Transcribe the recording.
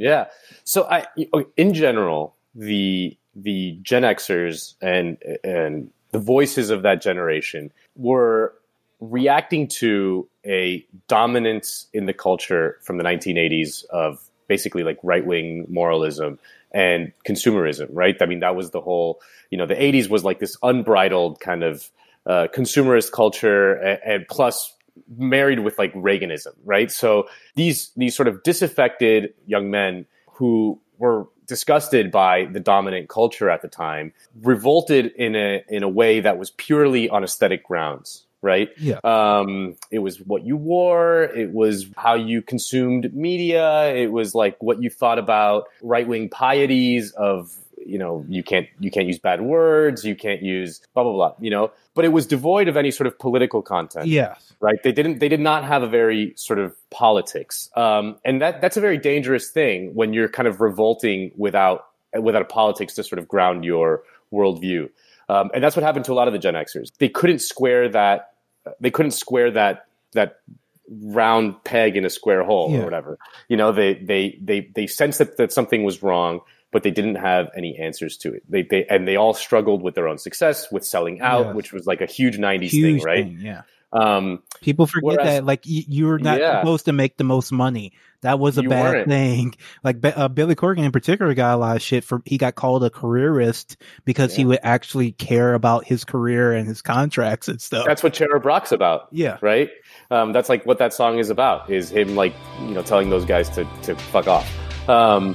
Yeah. So I, in general, the the Gen Xers and and the voices of that generation were reacting to a dominance in the culture from the 1980s of basically like right wing moralism and consumerism, right? I mean, that was the whole, you know, the 80s was like this unbridled kind of uh, consumerist culture and, and plus married with like Reaganism, right? So these these sort of disaffected young men who were disgusted by the dominant culture at the time revolted in a in a way that was purely on aesthetic grounds, right? Yeah. Um, it was what you wore. It was how you consumed media. It was like what you thought about right wing pieties of you know you can't you can't use bad words you can't use blah blah blah you know? But it was devoid of any sort of political content. Yes. Right? They didn't they did not have a very sort of politics. Um, and that that's a very dangerous thing when you're kind of revolting without without a politics to sort of ground your worldview. Um, and that's what happened to a lot of the gen xers. They couldn't square that they couldn't square that that round peg in a square hole Yeah. or whatever. You know they they they they sensed that, that something was wrong but they didn't have any answers to it. They, they and they all struggled with their own success, with selling out, Yes. which was like a huge '90s Huge thing, right? thing, yeah. Um, People forget Whereas- that, like y- you're not Yeah. supposed to make the most money. That was a You bad weren't. thing. Like uh, Billy Corgan in particular got a lot of shit for. He got called a careerist because he would actually care about his career and his contracts and stuff. that's what Cherub Rock's about, yeah, right? Um, that's like what that song is about. Is him like you know telling those guys to to fuck off. Um,